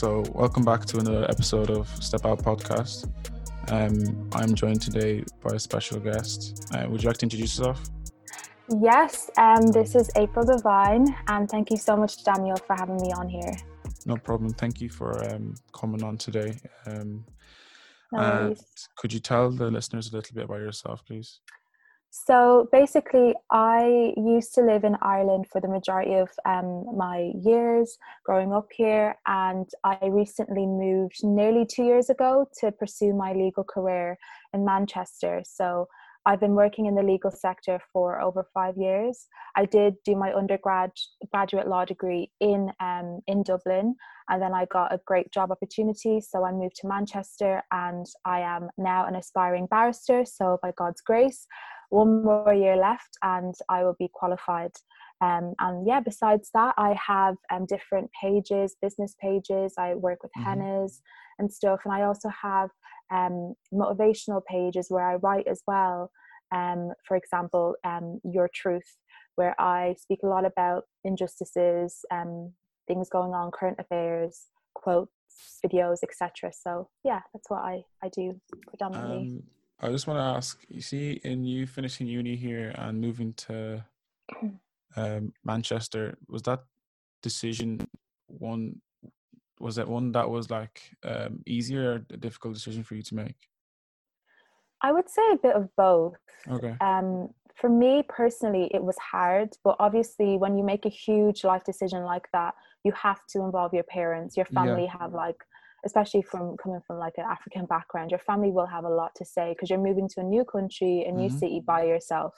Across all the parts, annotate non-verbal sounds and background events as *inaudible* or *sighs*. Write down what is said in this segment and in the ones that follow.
So, welcome back to another episode of Step Out Podcast. Um, I'm joined today by a special guest. Uh, would you like to introduce yourself? Yes, um, this is April Divine, and thank you so much, Daniel, for having me on here. No problem. Thank you for um, coming on today. Um, No could you tell the listeners a little bit about yourself, please? So basically, I used to live in Ireland for the majority of um, my years growing up here, and I recently moved nearly two years ago to pursue my legal career in Manchester. So I've been working in the legal sector for over five years. I did do my undergrad graduate law degree in um, in Dublin, and then I got a great job opportunity. So I moved to Manchester, and I am now an aspiring barrister. So by God's grace, one more year left, and I will be qualified. Um, and yeah, besides that, I have um, different pages, business pages. I work with Mhm. hennas and stuff, and I also have um, motivational pages where I write as well. Um, for example, um, Your Truth, where I speak a lot about injustices, um, things going on, current affairs, quotes, videos, etc. So yeah, that's what I, I do predominantly. I just want to ask you see, in you finishing uni here and moving to um, Manchester, was that decision one? Was it one that was like um, easier or a difficult decision for you to make? I would say a bit of both. Okay. Um, for me personally, it was hard, but obviously, when you make a huge life decision like that, you have to involve your parents. Your Yeah. family have like, especially from coming from like an African background, your family will have a lot to say because you're moving to a new country, a new Mhm. city by yourself.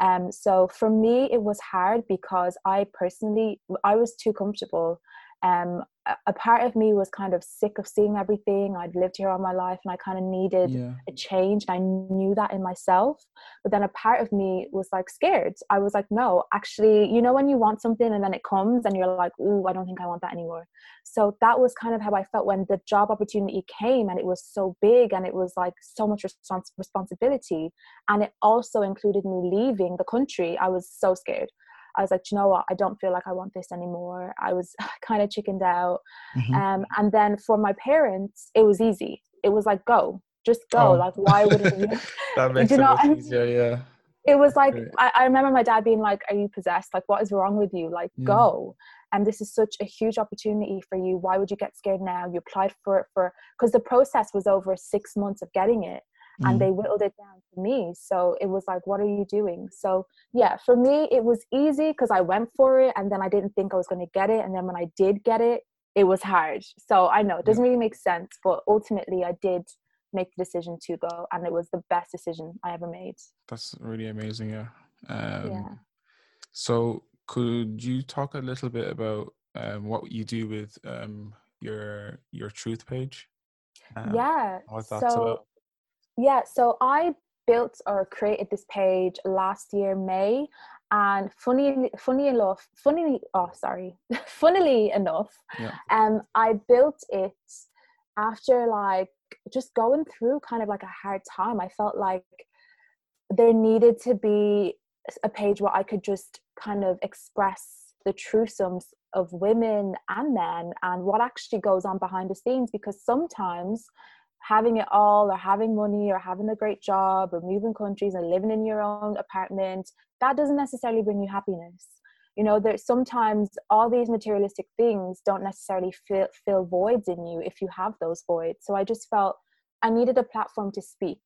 Um, so for me, it was hard because I personally, I was too comfortable. Um, a, part of me was kind of sick of seeing everything. I'd lived here all my life, and I kind of needed Yeah. a change and I knew that in myself. But then a part of me was like scared. I was like, no, actually, you know, when you want something and then it comes and you're like, ooh, I don't think I want that anymore. So that was kind of how I felt when the job opportunity came and it was so big and it was like so much respons- responsibility. And it also included me leaving the country. I was so scared. I was like, "Do you know what? I don't feel like I want this anymore. I was *laughs* kind of chickened out. Mhm. Um, and then for my parents, it was easy. It was like, go, just go. Oh. Like, why wouldn't *laughs* you? that makes you it know, much easier. Yeah. it was like, I, I remember my dad being like, Are you possessed? Like, what is wrong with you? Like, Yeah. go. And this is such a huge opportunity for you. Why would you get scared now? You applied for it for, because the process was over six months of getting it and they whittled it down to me. So it was like, what are you doing? So yeah, for me, it was easy because I went for it and then I didn't think I was going to get it. And then when I did get it, it was hard. So I know it doesn't really make sense, but ultimately I did make the decision to go and it was the best decision I ever made. That's really amazing. Yeah. Um, Yeah. So, could you talk a little bit about um, what you do with um, your your truth page? Um, yeah. what that's So about. Yeah, so I built or created this page last year May and funny funny enough funny oh sorry *laughs* funnily enough Yeah. um i built it after like just going through kind of like a hard time i felt like there needed to be a page where i could just kind of express the truthsums of women and men and what actually goes on behind the scenes because sometimes having it all or having money or having a great job or moving countries and living in your own apartment that doesn't necessarily bring you happiness. You know there's sometimes all these materialistic things don't necessarily fill, fill voids in you if you have those voids. So i just felt i needed a platform to speak.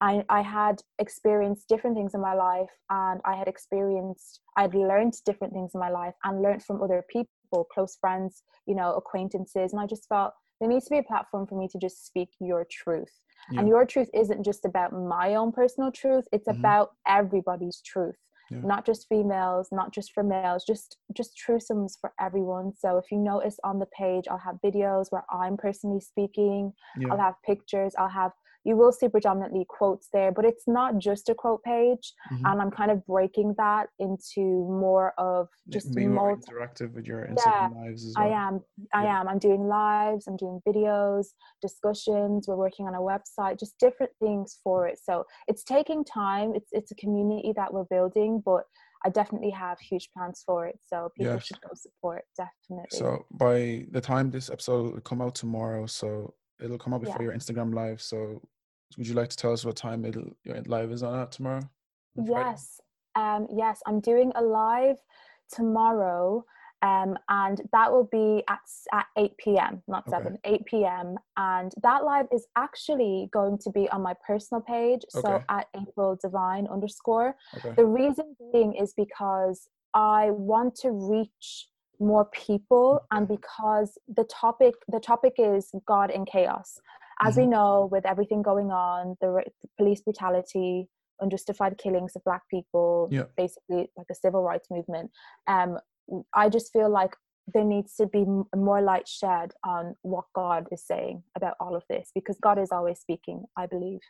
I, I had experienced different things in my life and i had experienced i'd learned different things in my life and learned from other people close friends you know acquaintances. And i just felt there needs to be a platform for me to just speak your truth Yeah. and your truth isn't just about my own personal truth it's Mhm. about everybody's truth Yeah. not just females not just for males just just truthsums for everyone so if you notice on the page i'll have videos where i'm personally speaking Yeah. i'll have pictures i'll have you will see predominantly quotes there, but it's not just a quote page. Mhm. And I'm kind of breaking that into more of just Be more multi- interactive with your Instagram lives as well. I am. I Yeah. am. I'm doing lives. I'm doing videos, discussions. We're working on a website, just different things for it. So it's taking time. It's it's a community that we're building, but I definitely have huge plans for it. So people Yeah. should go support. Definitely. So by the time this episode will come out tomorrow, so it'll come out before Yeah. your Instagram live. So would you like to tell us what time it'll your live is on at tomorrow? Yes, um, yes, I'm doing a live tomorrow, um, and that will be at at 8 p.m. Not Okay. seven, 8 p.m. And that live is actually going to be on my personal page, so Okay. at April Divine underscore. Okay. The reason being is because I want to reach more people, and because the topic the topic is God in chaos. As we know, with everything going on, the, police brutality, unjustified killings of black people, Yeah. basically like a civil rights movement. Um, I just feel like there needs to be more light shed on what God is saying about all of this because God is always speaking, I believe.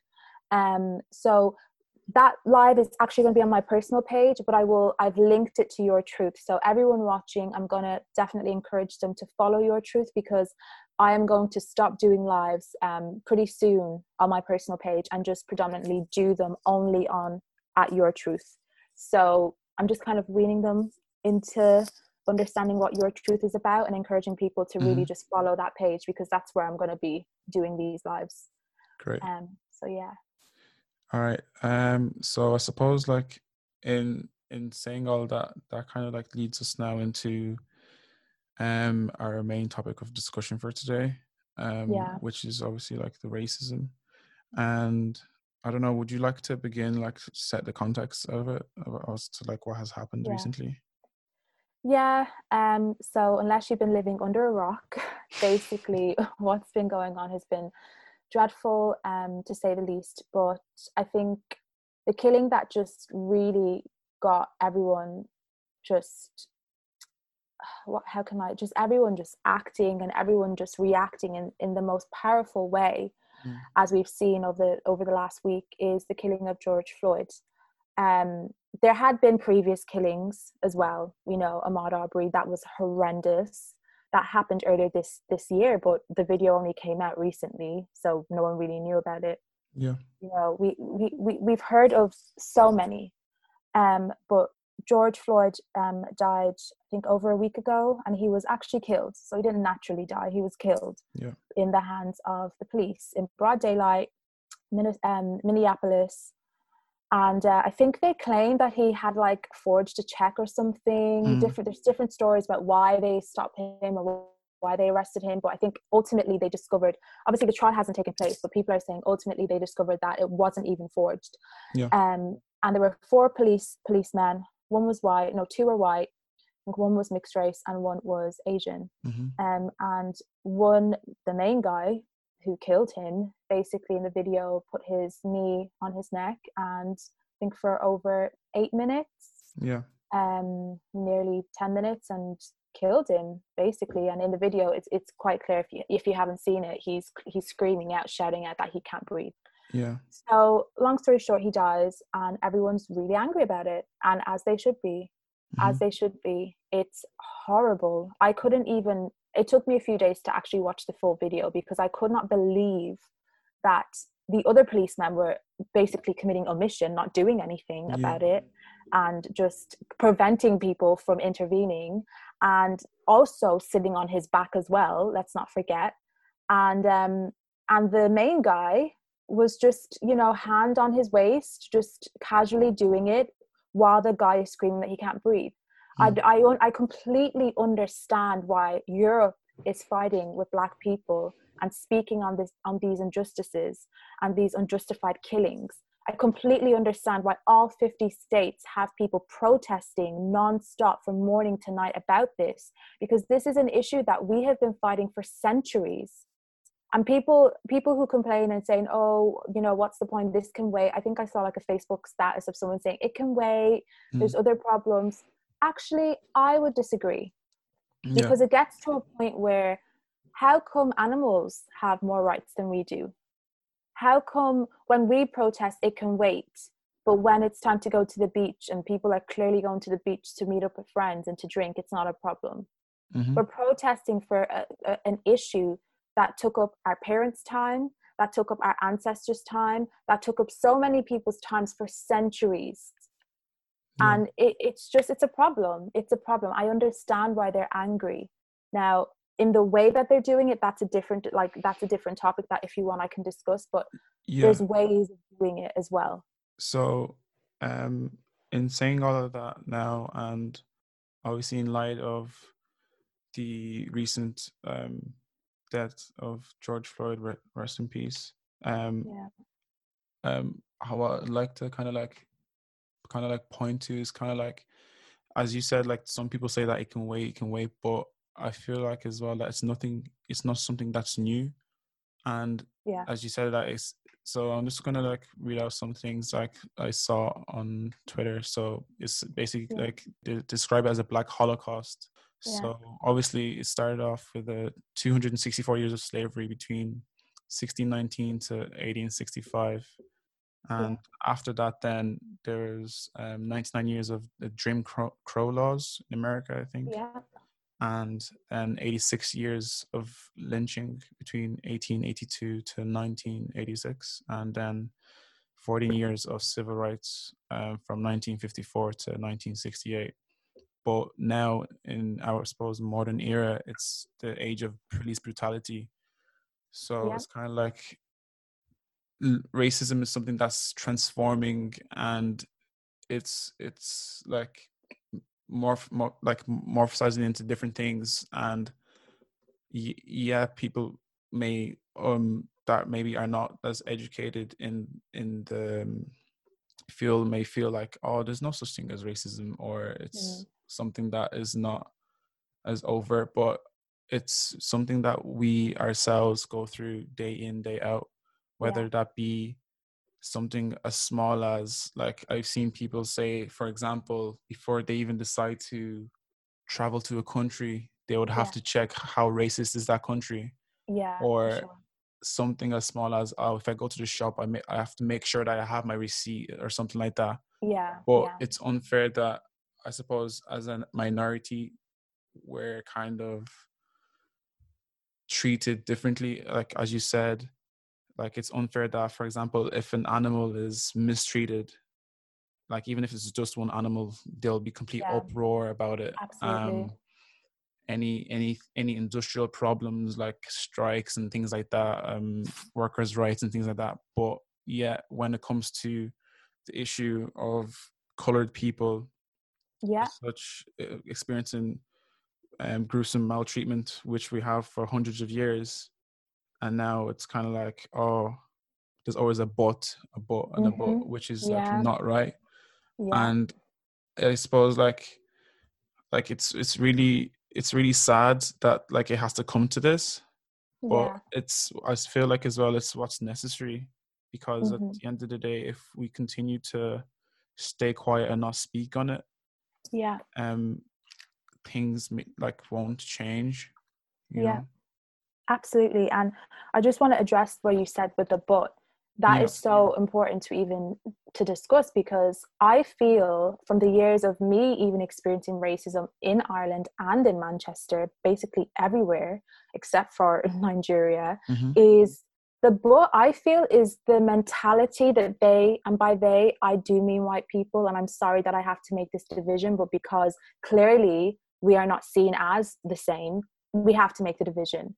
Um, so that live is actually going to be on my personal page, but I will I've linked it to your truth. So everyone watching, I'm going to definitely encourage them to follow your truth because I am going to stop doing lives um, pretty soon on my personal page and just predominantly do them only on at your truth. So I'm just kind of weaning them into understanding what your truth is about and encouraging people to really Mhm. just follow that page because that's where I'm going to be doing these lives. Great. Um, so yeah. All right. Um. So I suppose like in in saying all that, that kind of like leads us now into um our main topic of discussion for today. Um, Yeah. which is obviously like the racism, and I don't know. Would you like to begin like set the context of it as to like what has happened Yeah. recently? Yeah, um, so unless you've been living under a rock, *laughs* basically *laughs* what's been going on has been dreadful, um, to say the least. But I think the killing that just really got everyone just what how can I just everyone just acting and everyone just reacting in, in the most powerful way Mm. as we've seen over over the last week is the killing of George Floyd. Um, there had been previous killings as well. You know, Ahmaud Arbery that was horrendous. That happened earlier this this year, but the video only came out recently, so no one really knew about it. Yeah. You know, we we, we we've heard of so many, um, but George Floyd um, died, I think, over a week ago, and he was actually killed. So he didn't naturally die; he was killed Yeah. in the hands of the police in broad daylight, um, Minneapolis. And uh, I think they claim that he had like forged a check or something. Mm. Different. There's different stories about why they stopped him or why they arrested him. But I think ultimately they discovered. Obviously, the trial hasn't taken place, but people are saying ultimately they discovered that it wasn't even forged. Yeah. Um, and there were four police policemen. One was white. No, two were white. One was mixed race and one was Asian hmm um, and one the main guy who killed him basically in the video put his knee on his neck and I think for over eight minutes Yeah. um nearly 10 minutes and killed him basically and in the video it's it's quite clear if you if you haven't seen it he's he's screaming out shouting out that he can't breathe Yeah. so long story short he dies and everyone's really angry about it and as they should be as Mhm. they should be. It's horrible. I couldn't even, it took me a few days to actually watch the full video because I could not believe that the other policemen were basically committing omission, not doing anything Yeah. about it, and just preventing people from intervening, and also sitting on his back as well. Let's not forget. And um, and the main guy was just, you know, hand on his waist, just casually doing it while the guy is screaming that he can't breathe. Mm. I, I, I completely understand why Europe is fighting with black people and speaking on this on these injustices and these unjustified killings. I completely understand why all 50 states have people protesting nonstop from morning to night about this because this is an issue that we have been fighting for centuries and people people who complain and saying oh you know what's the point? This can wait i think i saw like a facebook status of someone saying it can wait there's other problems. Actually i would disagree. Yeah. because it gets to a point where how come animals have more rights than we do? How come when we protest it can wait but when it's time to go to the beach and people are clearly going to the beach to meet up with friends and to drink it's not a problem? Mhm. we're protesting for a, a, an issue that took up our parents time that took up our ancestors time that took up so many people's times for centuries. Yeah. and it, it's just it's a problem. It's a problem. I understand why they're angry. Now in the way that they're doing it that's a different like that's a different topic that if you want i can discuss but yeah. there's ways of doing it as well. So, um, in saying all of that now, and obviously in light of the recent um, death of George Floyd, rest in peace. Um, yeah. um, how I'd like to kind of like, kind of like point to is kind of like, as you said, like some people say that it can wait, it can wait, but I feel like as well that it's nothing, it's not something that's new, and yeah. as you said that is so i'm just gonna like read out some things like i saw on twitter. So it's basically Yeah. like de- described as a black holocaust Yeah. so obviously it started off with the 264 years of slavery between 1619 to 1865 and after that then there's um, 99 years of the jim crow, crow laws in america i think. Yeah. And then 86 years of lynching between 1882 to 1986, and then 14 years of civil rights um, from 1954 to 1968. But now, in our I suppose modern era, it's the age of police brutality. So Yeah. it's kind of like racism is something that's transforming, and it's it's like morph, more like morphosizing into different things and y- yeah people may um that maybe are not as educated in in the um, field may feel like oh there's no such thing as racism or it's something that is not as overt but it's something that we ourselves go through day in day out whether Yeah. that be something as small as like I've seen people say, for example, before they even decide to travel to a country, they would have Yeah. to check how racist is that country. yeah Or sure. something as small as oh, if I go to the shop, I may, I have to make sure that I have my receipt or something like that. yeah But yeah it's unfair that I suppose as a minority, we're kind of treated differently. Like as you said, like it's unfair that, for example, if an animal is mistreated, like even if it's just one animal, there'll be complete Yeah. uproar about it. Absolutely. Um, any any any industrial problems like strikes and things like that, um, workers' rights and things like that. But yeah, when it comes to the issue of colored people yeah such experiencing um, gruesome maltreatment, which we have for hundreds of years, and now it's kind of like, oh, there's always a but, a but, and a Mhm. but, which is like not right. yeah And I suppose like, like it's it's really it's really sad that like it has to come to this, but yeah it's I feel like as well it's what's necessary because Mhm. at the end of the day, if we continue to stay quiet and not speak on it, yeah um things like won't change you Yeah. know? absolutely and i just want to address what you said with the but That is Yeah. so important to even to discuss because i feel from the years of me even experiencing racism in ireland and in manchester basically everywhere except for *laughs* nigeria Mhm. is the book i feel is the mentality that they and by they i do mean white people and i'm sorry that i have to make this division but because clearly we are not seen as the same we have to make the division.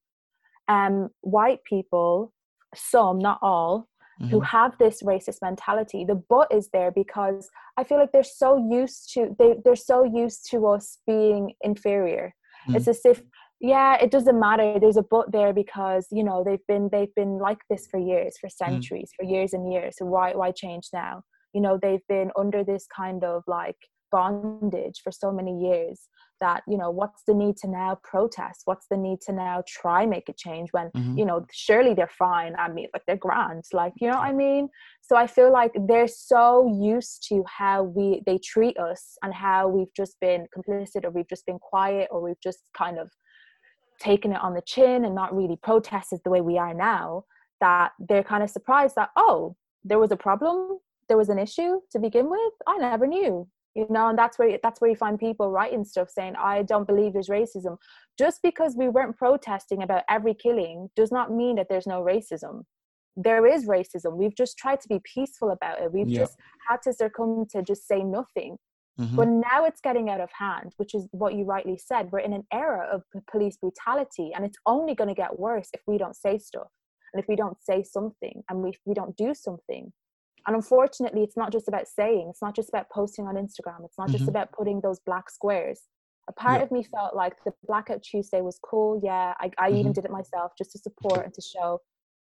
Um white people some not all who Mhm. have this racist mentality the but is there because i feel like they're so used to they, they're so used to us being inferior. It's as if yeah it doesn't matter. There's a but there because you know they've been they've been like this for years for centuries for years and years. So why why change now? You know they've been under this kind of like bondage for so many years that you know what's the need to now protest? What's the need to now try make a change when Mhm. you know surely they're fine. I mean like they're grand. Like you know what i mean? So i feel like they're so used to how we they treat us and how we've just been complicit or we've just been quiet or we've just kind of taken it on the chin and not really protested the way we are now that they're kind of surprised that oh there was a problem there was an issue to begin with? I never knew you know? And that's where that's where you find people writing stuff saying i don't believe there's racism. Just because we weren't protesting about every killing does not mean that there's no racism. There is racism. We've just tried to be peaceful about it. We've yeah. just had to succumb to just say nothing mm-hmm. but now it's getting out of hand which is what you rightly said we're in an era of police brutality and it's only going to get worse if we don't say stuff and if we don't say something and we, we don't do something and unfortunately it's not just about saying it's not just about posting on instagram it's not mm-hmm. just about putting those black squares a part yeah. of me felt like the blackout tuesday was cool yeah i, I mm-hmm. even did it myself just to support and to show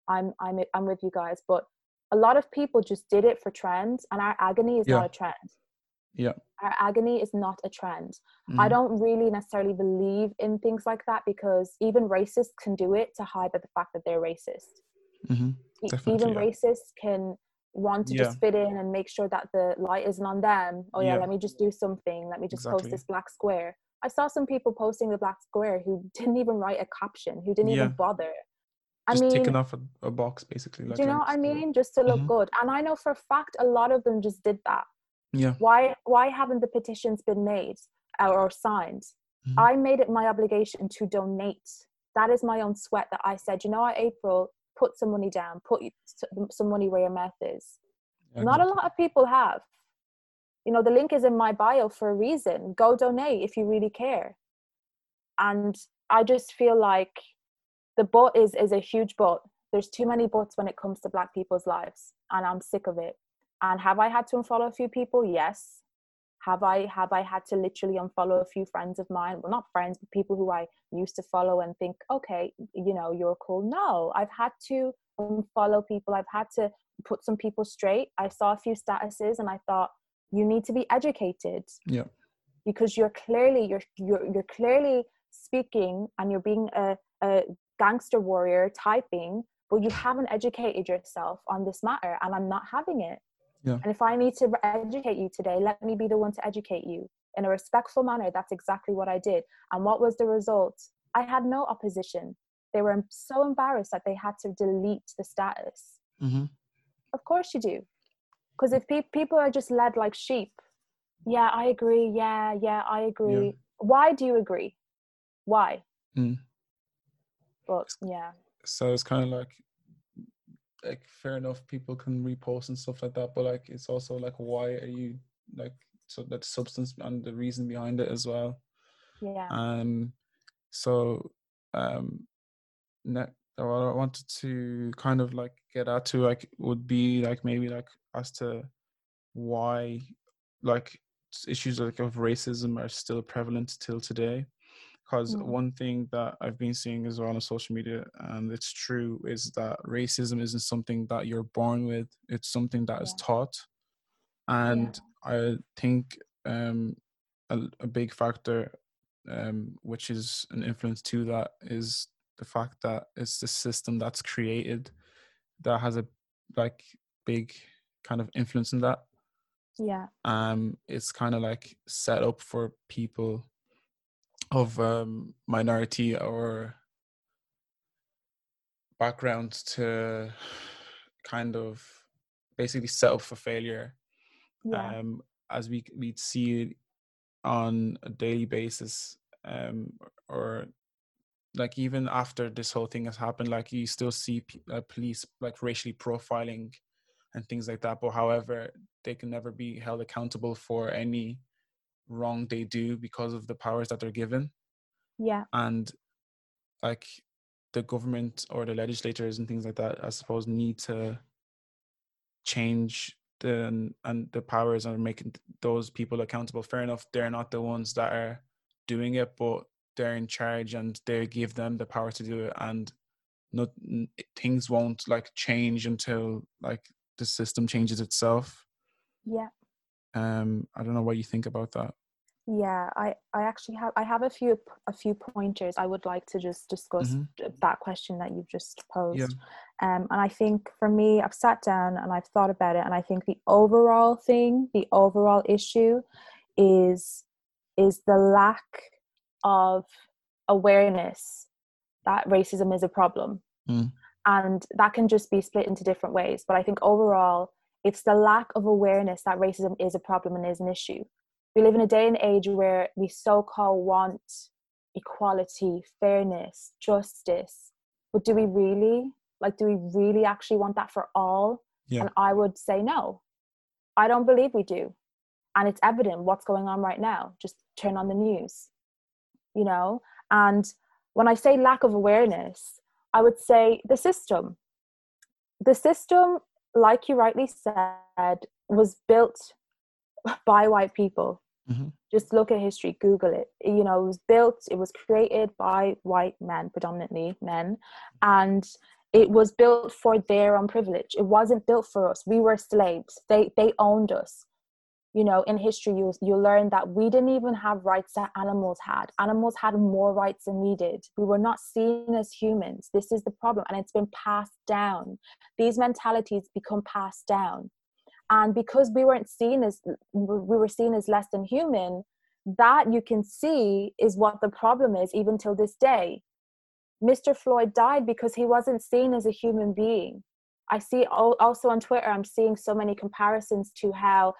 i'm i'm i'm with you guys but a lot of people just did it for trends and our agony is yeah. not a trend yeah our agony is not a trend mm-hmm. i don't really necessarily believe in things like that because even racists can do it to hide the fact that they're racist mm-hmm. even yeah. racists can want to yeah. just fit in and make sure that the light isn't on them oh yeah, yeah. let me just do something let me just exactly. post this black square i saw some people posting the black square who *laughs* didn't even write a caption who didn't even bother I just mean, taking off a, a, box basically. Like do you know what I mean? Just to look mm-hmm. good. And I know for a fact a lot of them just did that. Yeah. Why why haven't the petitions been made or signed? Mm-hmm. I made it my obligation to donate. That is my own sweat that I said, you know what, April, put some money down, put some money where your mouth is. Okay. Not a lot of people have. You know, the link is in my bio for a reason. Go donate if you really care. And I just feel like the but is is a huge but. There's too many buts when it comes to black people's lives, and I'm sick of it. And have I had to unfollow a few people? Yes. Have I have I had to literally unfollow a few friends of mine? Well, not friends, but people who I used to follow and think, okay, you know, you're cool. No, I've had to unfollow people. I've had to put some people straight. I saw a few statuses and I thought, you need to be educated. Yeah. Because you're clearly you're you're you're clearly speaking and you're being a, a gangster warrior typing, but you haven't educated yourself on this matter, and I'm not having it. Yeah. And if I need to educate you today, let me be the one to educate you in a respectful manner. That's exactly what I did. And what was the result? I had no opposition. They were so embarrassed that they had to delete the status. Mm-hmm. Of course you do. Because if pe- people are just led like sheep, yeah, I agree. Yeah, yeah, I agree. Yeah. Why do you agree? Why? Mm. But yeah. So it's kind of like like fair enough people can repost and stuff like that but like it's also like why are you like so that substance and the reason behind it as well. Yeah. Um so um ne- what I wanted to kind of like get at to like would be like maybe like as to why like issues like of racism are still prevalent till today because mm. one thing that I've been seeing as well on social media, and it's true, is that racism isn't something that you're born with; it's something that yeah. is taught. And yeah. I think um, a, a, big factor, um, which is an influence to that, is the fact that it's the system that's created that has a like big kind of influence in that. Yeah. Um, it's kind of like set up for people of um, minority or backgrounds to kind of basically set up for failure yeah. um, as we we see it on a daily basis um, or like even after this whole thing has happened like you still see p- uh, police like racially profiling and things like that but however they can never be held accountable for any wrong they do because of the powers that they're given. Yeah. And like the government or the legislators and things like that, I suppose, need to change the and the powers and making those people accountable. Fair enough, they're not the ones that are doing it, but they're in charge and they give them the power to do it. And not things won't like change until like the system changes itself. Yeah. Um, I don't know what you think about that yeah i i actually have i have a few a few pointers i would like to just discuss mm-hmm. that question that you've just posed yeah. um and i think for me i've sat down and i've thought about it and i think the overall thing the overall issue is is the lack of awareness that racism is a problem mm. and that can just be split into different ways but i think overall it's the lack of awareness that racism is a problem and is an issue we live in a day and age where we so-called want equality fairness justice. But do we really like do we really actually want that for all? Yeah. and i would say no. I don't believe we do. And it's evident what's going on right now. Just turn on the news you know? And when i say lack of awareness i would say the system. The system like you rightly said was built by white people. Mhm. just look at history google it. You know it was built it was created by white men predominantly men and it was built for their own privilege. It wasn't built for us. We were slaves. They they owned us. You know in history you you learn that we didn't even have rights that animals had. Animals had more rights than we did. We were not seen as humans. This is the problem and it's been passed down. These mentalities become passed down and because we weren't seen as we were seen as less than human that you can see is what the problem is even till this day mr floyd died because he wasn't seen as a human being i see also on twitter i'm seeing so many comparisons to how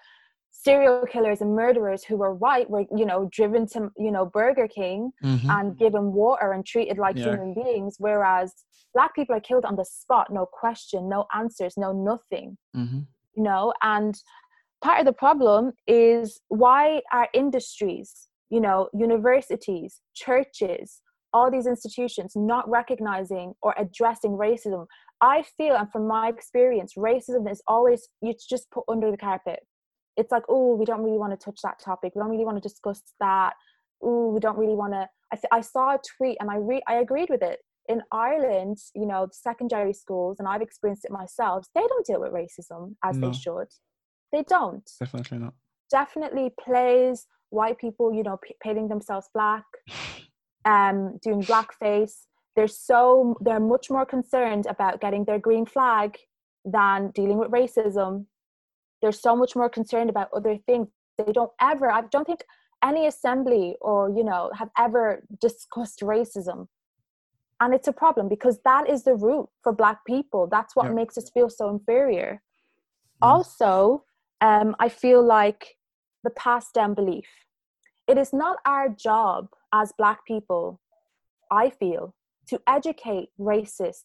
serial killers and murderers who were white were you know driven to you know burger king Mhm. and given water and treated like Yeah. human beings whereas black people are killed on the spot no question no answers no nothing Mhm. You know and part of the problem is why are industries you know universities churches all these institutions not recognizing or addressing racism? I feel and from my experience racism is always it's just put under the carpet. It's like oh we don't really want to touch that topic. We don't really want to discuss that. Oh we don't really want to I, th- I saw a tweet and i re- i agreed with it in Ireland, you know, secondary schools, and I've experienced it myself, they don't deal with racism as No. they should. They don't. Definitely not. Definitely plays white people, you know, p- painting themselves black, *laughs* um, doing blackface. They're so they're much more concerned about getting their green flag than dealing with racism. They're so much more concerned about other things. They don't ever. I don't think any assembly or you know have ever discussed racism and it's a problem because that is the root for black people that's what Yeah. makes us feel so inferior Mhm. also um, i feel like the passed down belief it is not our job as black people i feel to educate racists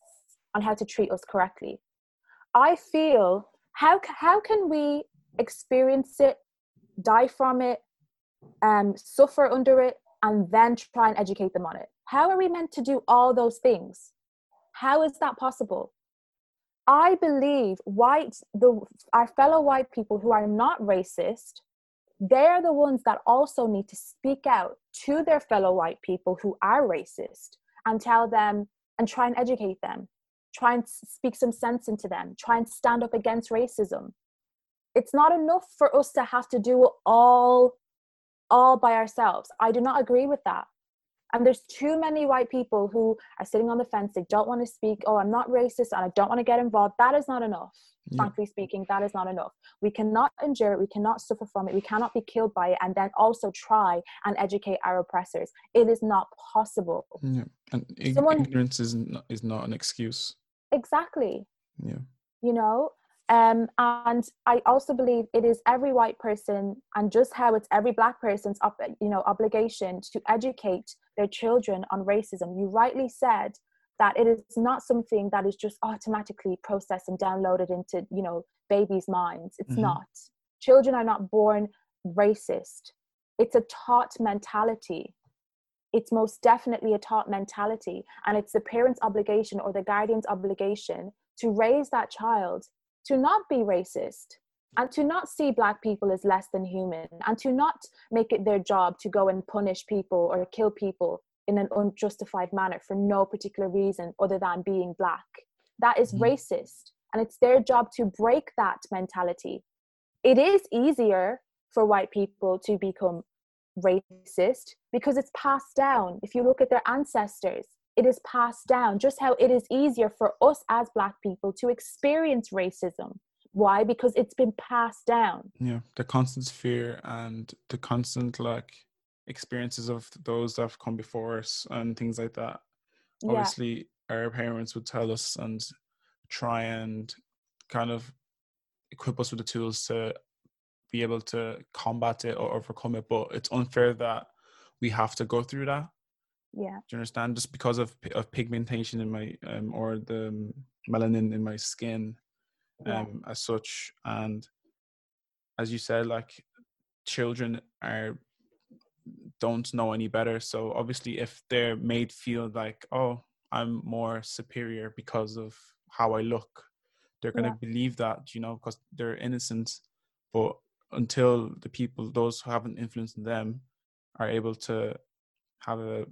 on how to treat us correctly i feel how, how can we experience it die from it um, suffer under it and then try and educate them on it. How are we meant to do all those things? How is that possible? I believe white the our fellow white people who are not racist, they're the ones that also need to speak out to their fellow white people who are racist and tell them and try and educate them. Try and speak some sense into them. Try and stand up against racism. It's not enough for us to have to do all all by ourselves. I do not agree with that. And there's too many white people who are sitting on the fence. They don't want to speak. Oh, I'm not racist and I don't want to get involved. That is not enough. Yeah. Frankly speaking, that is not enough. We cannot endure it. We cannot suffer from it. We cannot be killed by it and then also try and educate our oppressors. It is not possible. Yeah. And ig- Someone- ignorance is not, is not an excuse. Exactly. Yeah. you know um, and i also believe it is every white person and just how it's every black person's up, you know obligation to educate their children on racism. You rightly said that it is not something that is just automatically processed and downloaded into you know babies minds. It's Mhm. not. Children are not born racist. It's a taught mentality. It's most definitely a taught mentality and it's the parent's obligation or the guardian's obligation to raise that child to not be racist and to not see black people as less than human and to not make it their job to go and punish people or kill people in an unjustified manner for no particular reason other than being black that is Mhm. racist and it's their job to break that mentality it is easier for white people to become racist because it's passed down. If you look at their ancestors, it is passed down. Just how it is easier for us as Black people to experience racism. Why? Because it's been passed down. Yeah. The constant fear and the constant like experiences of those that have come before us and things like that. Yeah, Obviously, our parents would tell us and try and kind of equip us with the tools to be able to combat it or overcome it. But it's unfair that we have to go through that. Yeah. Do you understand? Just because of of pigmentation in my um, or the melanin in my skin. Um, as such, and as you said, like children are don't know any better. So obviously, if they're made feel like, oh, I'm more superior because of how I look, they're gonna Yeah. believe that, you know, because they're innocent. But until the people, those who have an influence in them, are able to have a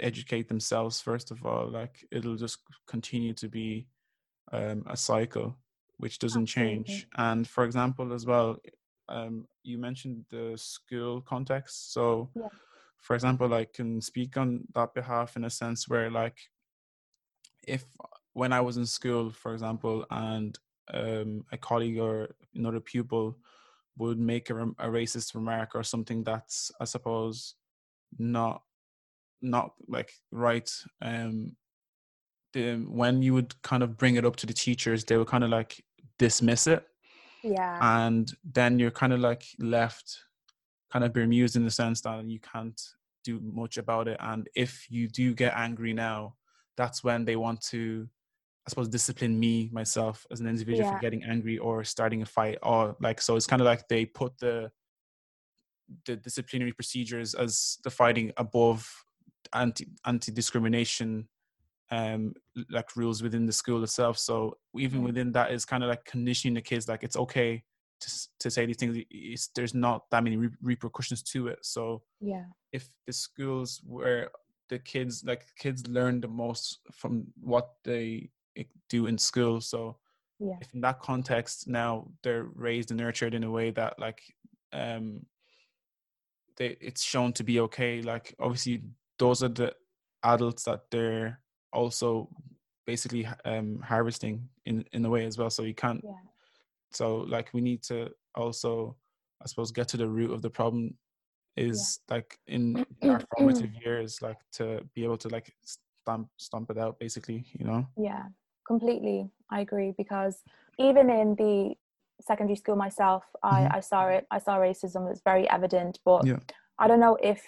educate themselves first of all, like it'll just continue to be um, a cycle which doesn't change. And for example, as well, um, you mentioned the school context. So, Yeah. for example, I can speak on that behalf in a sense where, like, if when I was in school, for example, and um, a colleague or another pupil would make a, a racist remark or something that's, I suppose, not not like right um the when you would kind of bring it up to the teachers they were kind of like dismiss it Yeah. and then you're kind of like left kind of bemused in the sense that you can't do much about it and if you do get angry now that's when they want to i suppose discipline me myself as an individual Yeah. for getting angry or starting a fight or like so it's kind of like they put the the disciplinary procedures as the fighting above anti anti discrimination um like rules within the school itself so even Yeah. within that is kind of like conditioning the kids like it's okay to to say these things it's, there's not that many re- repercussions to it so yeah. if the schools where the kids like kids learn the most from what they do in school so Yeah. if in that context now they're raised and nurtured in a way that like um they it's shown to be okay like obviously those are the adults that they're also basically um harvesting in in a way as well so you can't Yeah. so like we need to also i suppose get to the root of the problem is like in *clears throat* our formative years like to be able to like stamp stomp it out basically you know Yeah, completely. I agree because even in the secondary school myself, I, Mhm. I saw it. I saw racism. It's very evident, but Yeah. I don't know if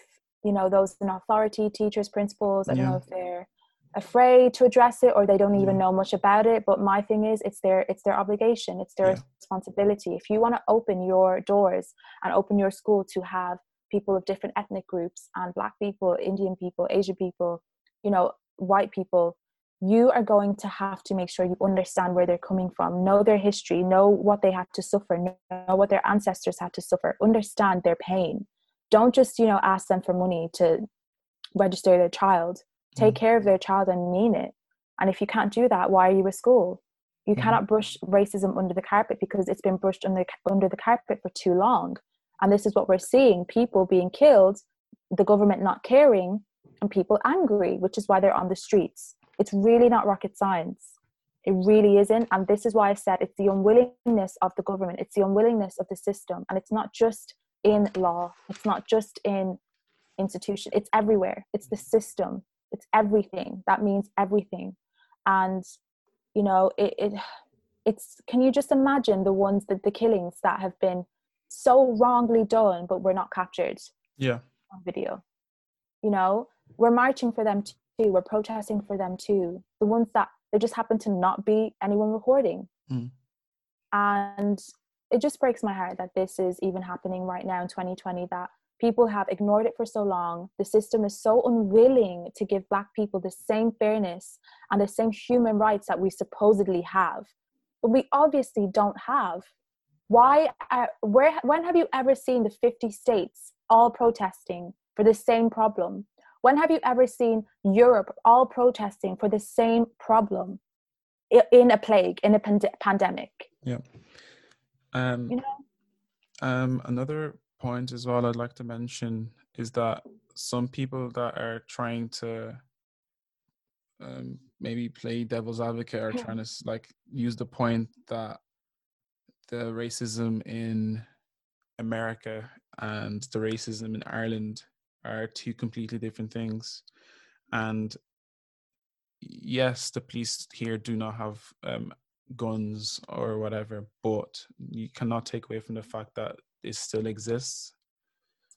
you know those in authority, teachers, principals. I don't Yeah. know if they're afraid to address it or they don't even mm. know much about it. But my thing is, it's their it's their obligation. It's their Yeah. responsibility. If you want to open your doors and open your school to have people of different ethnic groups and black people, Indian people, Asian people, you know, white people, you are going to have to make sure you understand where they're coming from, know their history, know what they had to suffer, know what their ancestors had to suffer, understand their pain. Don't just, you know, ask them for money to register their child. Take Mhm. care of their child and mean it. And if you can't do that, why are you a school? You Mhm. cannot brush racism under the carpet because it's been brushed under, under the carpet for too long. And this is what we're seeing people being killed, the government not caring, and people angry, which is why they're on the streets. It's really not rocket science. It really isn't. And this is why I said it's the unwillingness of the government, it's the unwillingness of the system. And it's not just in law, it's not just in institution, it's everywhere. It's the system, it's everything. That means everything. And, you know, it, it it's can you just imagine the ones that the killings that have been so wrongly done but were not captured yeah on video you know we're marching for them too we're protesting for them too the ones that there just happen to not be anyone recording Mm. and it just breaks my heart that this is even happening right now in 2020 that people have ignored it for so long. The system is so unwilling to give black people the same fairness and the same human rights that we supposedly have. But we obviously don't have. Why are, where when have you ever seen the 50 states all protesting for the same problem? When have you ever seen europe all protesting for the same problem in a plague in a pand- pandemic? Yeah. Um you know? Um, another point as well I'd like to mention is that some people that are trying to um, maybe play devil's advocate are *laughs* trying to like use the point that the racism in America and the racism in Ireland are two completely different things, and yes, the police here do not have um, guns or whatever, but you cannot take away from the fact that it still exists.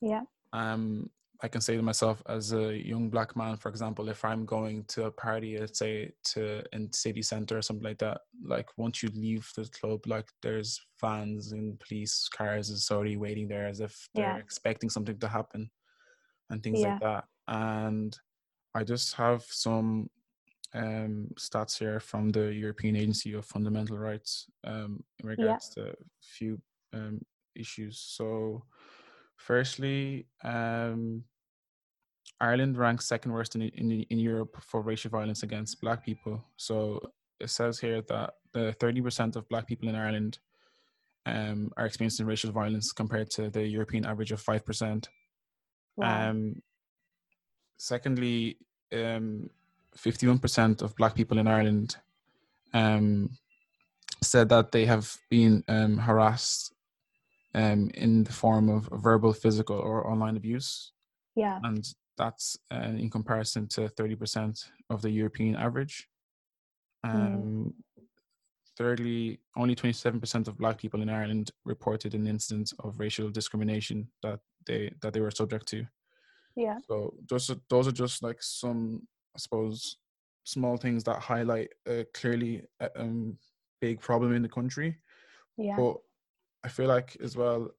Yeah. Um, I can say to myself as a young black man, for example, if I'm going to a party, let's say to in city center or something like that, like once you leave the club, like there's fans and police cars is already waiting there as if they're Yeah. expecting something to happen and things Yeah. like that. And I just have some um, stats here from the European Agency of Fundamental Rights um, in regards to a few um, issues. So, firstly, um, Ireland ranks second worst in, in in Europe for racial violence against Black people. So it says here that the thirty percent of Black people in Ireland um, are experiencing racial violence compared to the European average of five percent. Wow. Um, secondly, um, 51% of Black people in Ireland um, said that they have been um, harassed um, in the form of verbal, physical, or online abuse. yeah. And that's uh, in comparison to 30% of the European average. Um, Thirdly, only 27% of Black people in Ireland reported an incident of racial discrimination that they that they were subject to. Yeah. So those are, those are just like some, I suppose, small things that highlight a clearly uh, um, big problem in the country. Yeah. But I feel like as well,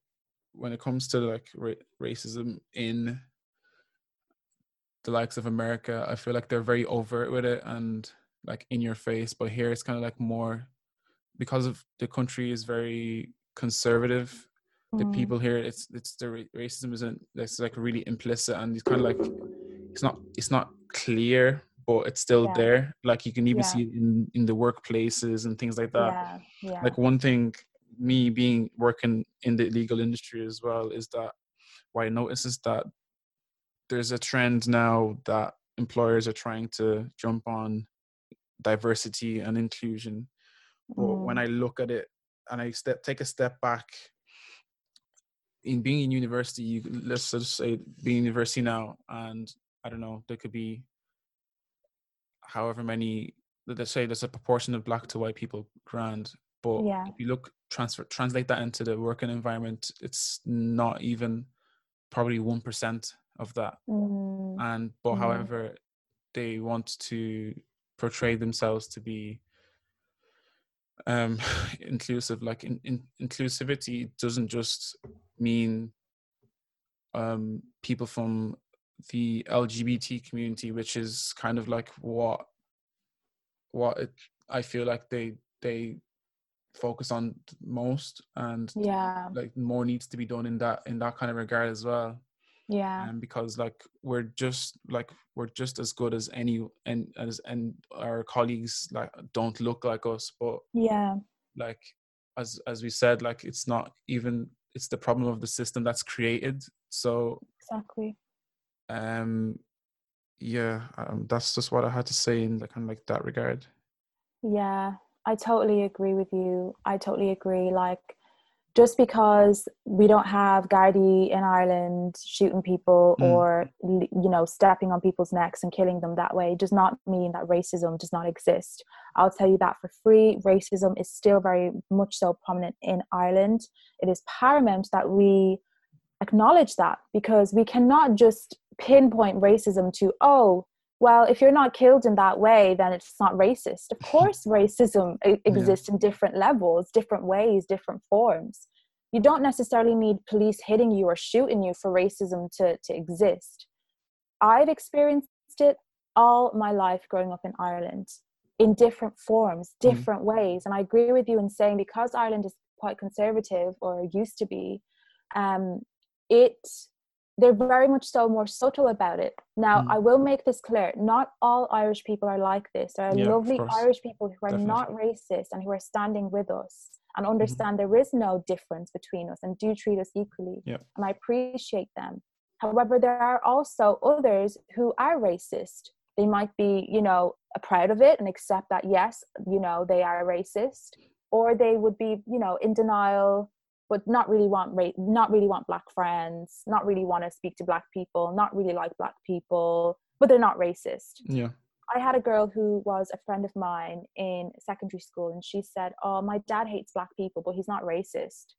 when it comes to like ra- racism in the likes of America, I feel like they're very overt with it and like in your face. But here it's kind of like more because of the country is very conservative the Mm. people here it's it's the ra- racism isn't it's like really implicit and it's kind of like it's not it's not clear but it's still Yeah. there like you can even Yeah. see it in in the workplaces and things like that yeah. Yeah. like one thing me being working in the legal industry as well is that what i notice is that there's a trend now that employers are trying to jump on diversity and inclusion but when Mm. I look at it and I step take a step back, in being in university, you let's just say being in university now, and I don't know, there could be however many. Let's say there's a proportion of black to white people, grand. But Yeah. if you look transfer translate that into the working environment, it's not even probably one percent of that. Mm. And but Mhm. however, they want to portray themselves to be um *laughs* inclusive like in, in inclusivity doesn't just mean um people from the lgbt community which is kind of like what what it, i feel like they they focus on most and Yeah. like more needs to be done in that in that kind of regard as well Yeah. and because like we're just like we're just as good as any and as and our colleagues like don't look like us but Yeah. like as as we said like it's not even it's the problem of the system that's created so Exactly. um yeah um, that's just what i had to say in the kind of like that regard Yeah, I totally agree with you. I totally agree. Like, just because we don't have Gardaí in Ireland shooting people Mm. or, you know, stepping on people's necks and killing them that way does not mean that racism does not exist. I'll tell you that for free. Racism is still very much so prominent in Ireland. It is paramount that we acknowledge that because we cannot just pinpoint racism to, oh, well, if you're not killed in that way, then it's not racist. Of *laughs* course, racism exists in different levels, different ways, different forms. You don't necessarily need police hitting you or shooting you for racism to, to exist. I've experienced it all my life growing up in Ireland in different forms, Mhm. different ways. And I agree with you in saying because Ireland is quite conservative or used to be, um, it they're very much so more subtle about it. Now, Mm. I will make this clear: not all Irish people are like this. There are Yeah, lovely. Irish people who are Definitely. not racist and who are standing with us and Mm-hmm. understand there is no difference between us and do treat us equally. Yeah. And I appreciate them. However, there are also others who are racist. They might be, you know, proud of it and accept that yes, you know, they are racist, or they would be, you know, in denial, but not really want ra- not really want black friends, not really want to speak to black people, not really like black people, but they're not racist. yeah I had a girl who was a friend of mine in secondary school, and she said, "Oh, my dad hates black people, but he's not racist."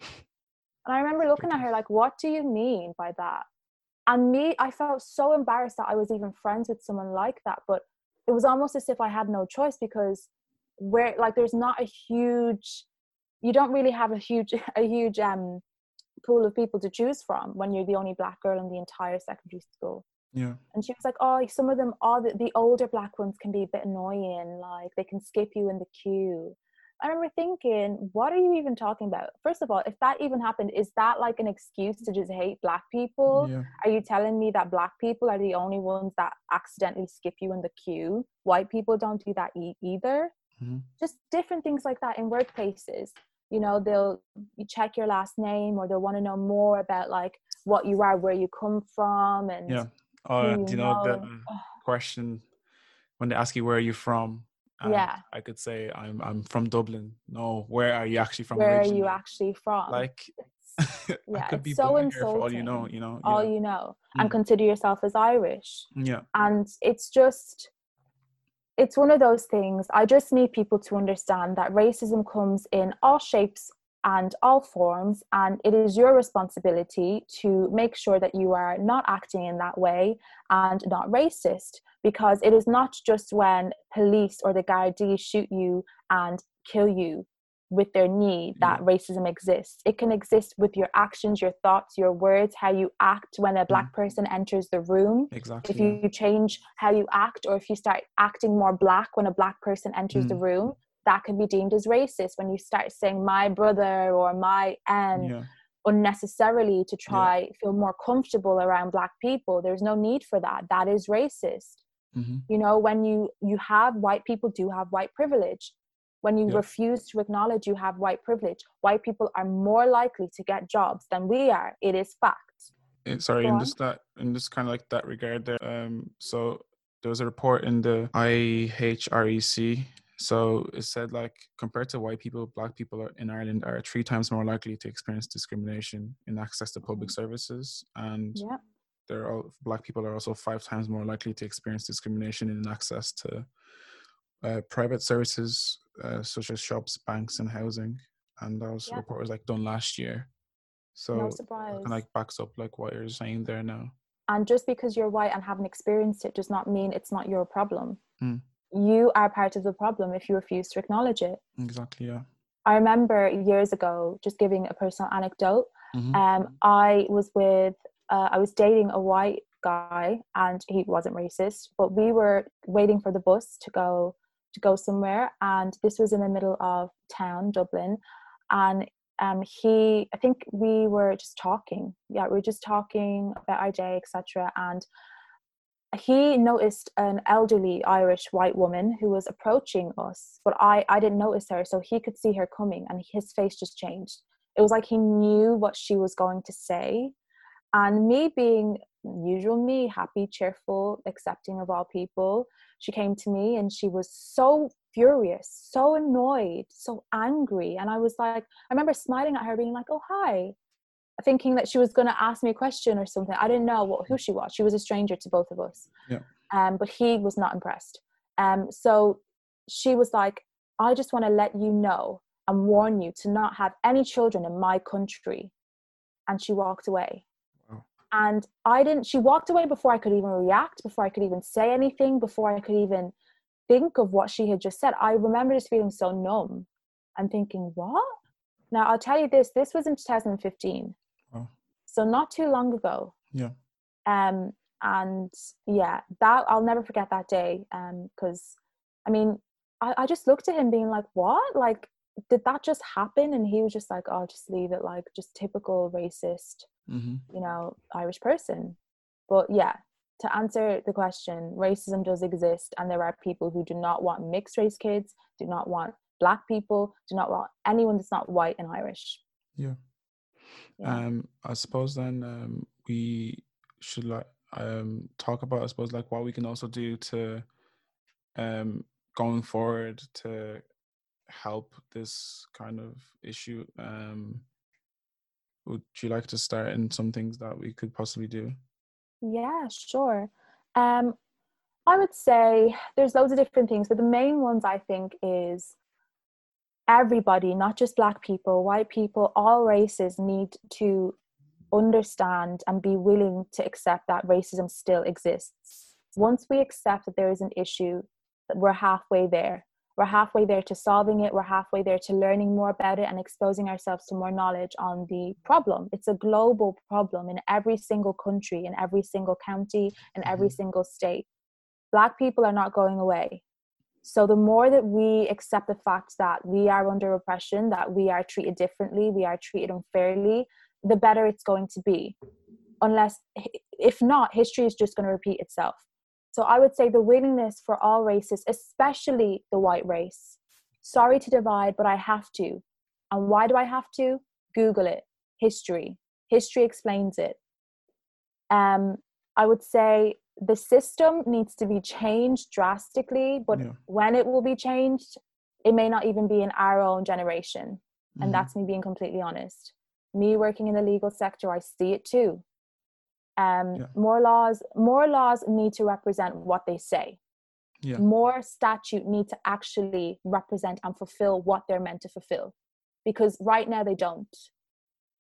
And I remember looking at her like, "What do you mean by that?" And me, I felt so embarrassed that I was even friends with someone like that. But it was almost as if I had no choice because where like there's not a huge you don't really have a huge *laughs* a huge um pool of people to choose from when you're the only black girl in the entire secondary school. Yeah. and she was like oh some of them all the, the older black ones can be a bit annoying like they can skip you in the queue. I remember thinking what are you even talking about? First of all if that even happened is that like an excuse to just hate black people? Yeah. are you telling me that black people are the only ones that accidentally skip you in the queue? White people don't do that e- either? Mhm. just different things like that in workplaces you know they'll you check your last name or they'll want to know more about like what you are where you come from and Yeah. Uh, you do you know the know. Ugh, *sighs* question when they ask you where are you from? And Yeah. I could say I'm I'm from Dublin. No, where are you actually from? where are you actually from Like *laughs* yeah, could it's be so for all you know, you know. all yeah. you know and Mm. consider yourself as irish yeah. and it's just it's one of those things i just need people to understand that racism comes in all shapes and all forms and it is your responsibility to make sure that you are not acting in that way and not racist because it is not just when police or the Gardaí shoot you and kill you with their knee that racism exists. It can exist with your actions your thoughts your words how you act when a black person enters the room. Exactly. if you change how you act or if you start acting more black when a black person enters the Mm. room that can be deemed as racist. When you start saying my brother or my and yeah. unnecessarily to try feel more comfortable around black people there's no need for that. That is racist. Hmm you know when you you have white people do have white privilege when you Yeah. refuse to acknowledge you have white privilege white people are more likely to get jobs than we are it is fact Eh, sorry, in just that in just kind of like that regard there. Um, so there was a report in the IHREC. So it said like compared to white people, black people are, in Ireland are three times more likely to experience discrimination in access to public services, and yeah there are black people are also five times more likely to experience discrimination in access to uh, private services uh, such as shops, banks, and housing. And that was Yeah. report was like done last year. So no surprise kind of like backs up like what you're saying there now. and just because you're white and haven't experienced it does not mean it's not your problem Mm. you are part of the problem if you refuse to acknowledge it Exactly. Yeah. i remember years ago just giving a personal anecdote Mhm. um, i was with uh, i was dating a white guy and he wasn't racist but we were waiting for the bus to go to go somewhere and this was in the middle of town dublin and um, he i think we were just talking. Yeah we were just talking about our day etc and he noticed an elderly irish white woman who was approaching us but i i didn't notice her so he could see her coming and his face just changed. It was like he knew what she was going to say and me being usual me happy cheerful accepting of all people she came to me and she was so furious so annoyed so angry. And i was like i remember smiling at her being like oh hi thinking that she was going to ask me a question or something. I didn't know what, who she was. She was a stranger to both of us. Yeah. um, but he was not impressed. Um, so she was like i just want to let you know and warn you to not have any children in my country. And she walked away. And i didn't she walked away before i could even react before i could even say anything before i could even think of what she had just said. I remember just feeling so numb and thinking what? Now i'll tell you this this was in 2015 Wow. so not too long ago. Yeah. um and yeah that i'll never forget that day um because i mean I, I just looked at him being like what? Like did that just happen? And he was just like oh just leave it like just typical racist hmm you know irish person but yeah to answer the question racism does exist and there are people who do not want mixed race kids do not want black people do not want anyone that's not white and irish Yeah. yeah Um, I suppose then um, we should like um talk about I suppose like what we can also do to um going forward to help this kind of issue. Um, would you like to start in some things that we could possibly do? Yeah, sure. Um, I would say there's loads of different things, but the main ones I think is everybody, not just black people, white people, all races need to understand and be willing to accept that racism still exists. Once we accept that there is an issue, that we're halfway there. We're halfway there to solving it. We're halfway there to learning more about it and exposing ourselves to more knowledge on the problem. It's a global problem in every single country, in every single county, in every mm-hmm. single state. Black people are not going away. So, the more that we accept the fact that we are under oppression, that we are treated differently, we are treated unfairly, the better it's going to be. Unless, if not, history is just going to repeat itself. So I would say the willingness for all races, especially the white race. Sorry to divide, but I have to. And why do I have to? Google it. History. History explains it. Um, I would say the system needs to be changed drastically, but yeah. when it will be changed, it may not even be in our own generation. And mm-hmm. that's me being completely honest. Me working in the legal sector, I see it too um, yeah. more laws more laws need to represent what they say. Yeah. more statute need to actually represent and fulfill what they're meant to fulfill because right now they don't.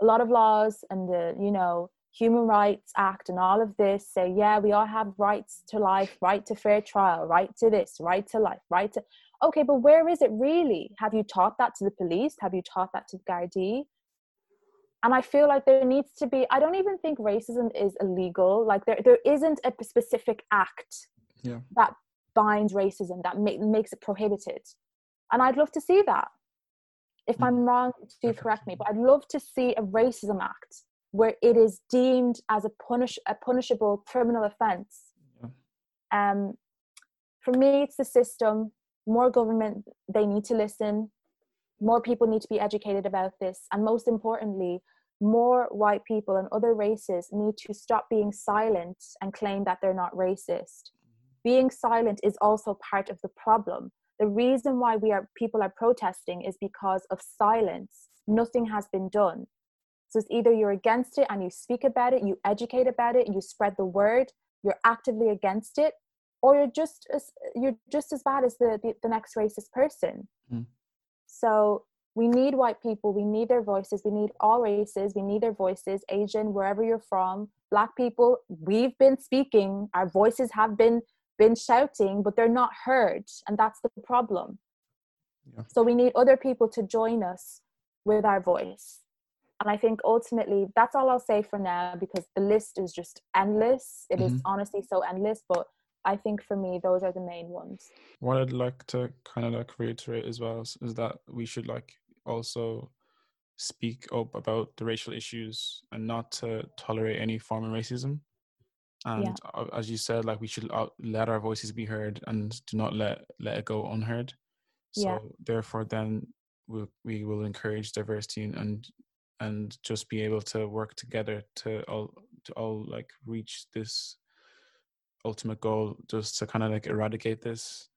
A lot of laws and the you know human rights act and all of this say yeah we all have rights to life right to fair trial right to this right to life right to okay but where is it really? Have you taught that to the police? Have you taught that to the gardaí and i feel like there needs to be i don't even think racism is illegal like there there isn't a specific act yeah. that binds racism that ma- makes it prohibited and i'd love to see that if mm. i'm wrong do correct me but i'd love to see a racism act where it is deemed as a punish a punishable criminal offense yeah. um for me it's the system more government they need to listen more people need to be educated about this. And most importantly more white people and other races need to stop being silent and claim that they're not racist. Being silent is also part of the problem. The reason why we are people are protesting is because of silence. Nothing has been done. So it's either you're against it and you speak about it you educate about it you spread the word you're actively against it or you're just as you're just as bad as the the, the next racist person. Mm. So we need white people, we need their voices, we need all races, we need their voices, Asian, wherever you're from, black people, we've been speaking, our voices have been been shouting, but they're not heard, and that's the problem. Yeah. So we need other people to join us with our voice. And I think ultimately that's all I'll say for now because the list is just endless. It mm-hmm. is honestly so endless, but I think for me, those are the main ones. What I'd like to kind of like reiterate as well is, is that we should like also speak up about the racial issues and not to tolerate any form of racism. And yeah. as you said, like we should let our voices be heard and do not let let it go unheard. So yeah. therefore, then we'll, we will encourage diversity and and just be able to work together to all to all like reach this ultimate goal just to kind of like eradicate this?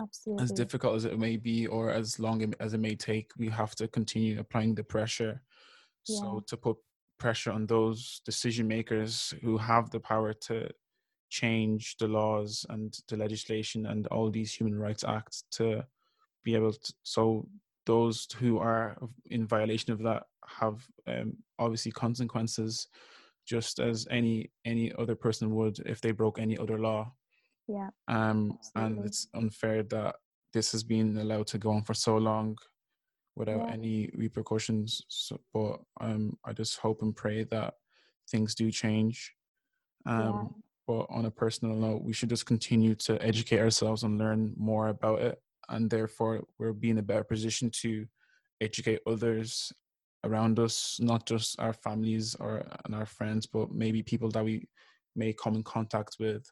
Absolutely. as difficult as it may be or as long as it may take we have to continue applying the pressure. Yeah. so to put pressure on those decision makers who have the power to change the laws and the legislation and all these human rights acts to be able to so those who are in violation of that have um, obviously consequences just as any any other person would if they broke any other law. Yeah. Um, Absolutely. and it's unfair that this has been allowed to go on for so long without yeah. any repercussions. So, but um, I just hope and pray that things do change. Um, yeah. But on a personal note, we should just continue to educate ourselves and learn more about it, and therefore we'll be in a better position to educate others around us, not just our families or and our friends, but maybe people that we may come in contact with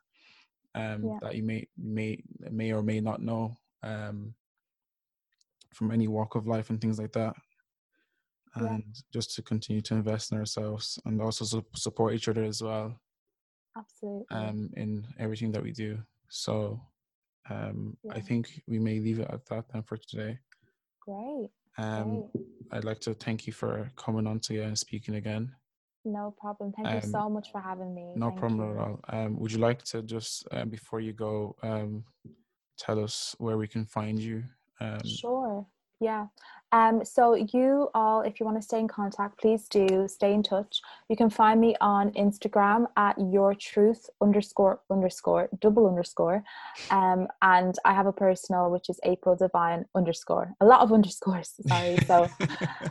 um, yeah. that you may may may or may not know um, from any walk of life and things like that. And yeah. just to continue to invest in ourselves and also su- support each other as well. Absolutely. Um, in everything that we do. So um, yeah. I think we may leave it at that then for today. Great. Um, I'd like to thank you for coming on today and speaking again. No problem. Thank you Um, so much for having me. No Thank problem you. at all. Um, would you like to just um, before you go, um, tell us where we can find you? Um, Sure. Yeah. Um, so you all, if you want to stay in contact, please do stay in touch. You can find me on Instagram at your truth underscore underscore double underscore. Um, and I have a personal which is April Divine underscore. A lot of underscores, *laughs* sorry. So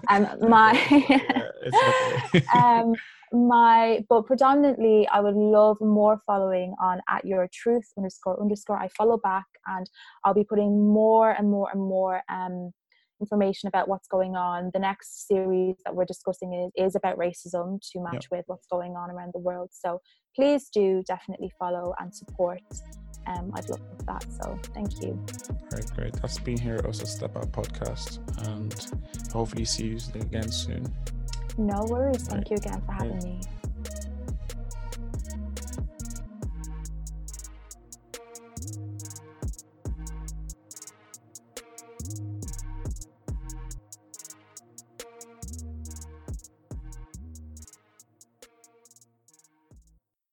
um my Yeah, *laughs* it's okay. *laughs* um my but predominantly i would love more following on at your truth underscore underscore i follow back and i'll be putting more and more and more um information about what's going on. The next series that we're discussing is, is about racism to match with what's going on around the world. So please do definitely follow and support. Um i'd love that. So thank you. Great, great. That's been here at Step Out Podcast, and hopefully see you again soon. no worries. Thank Right. you again for having me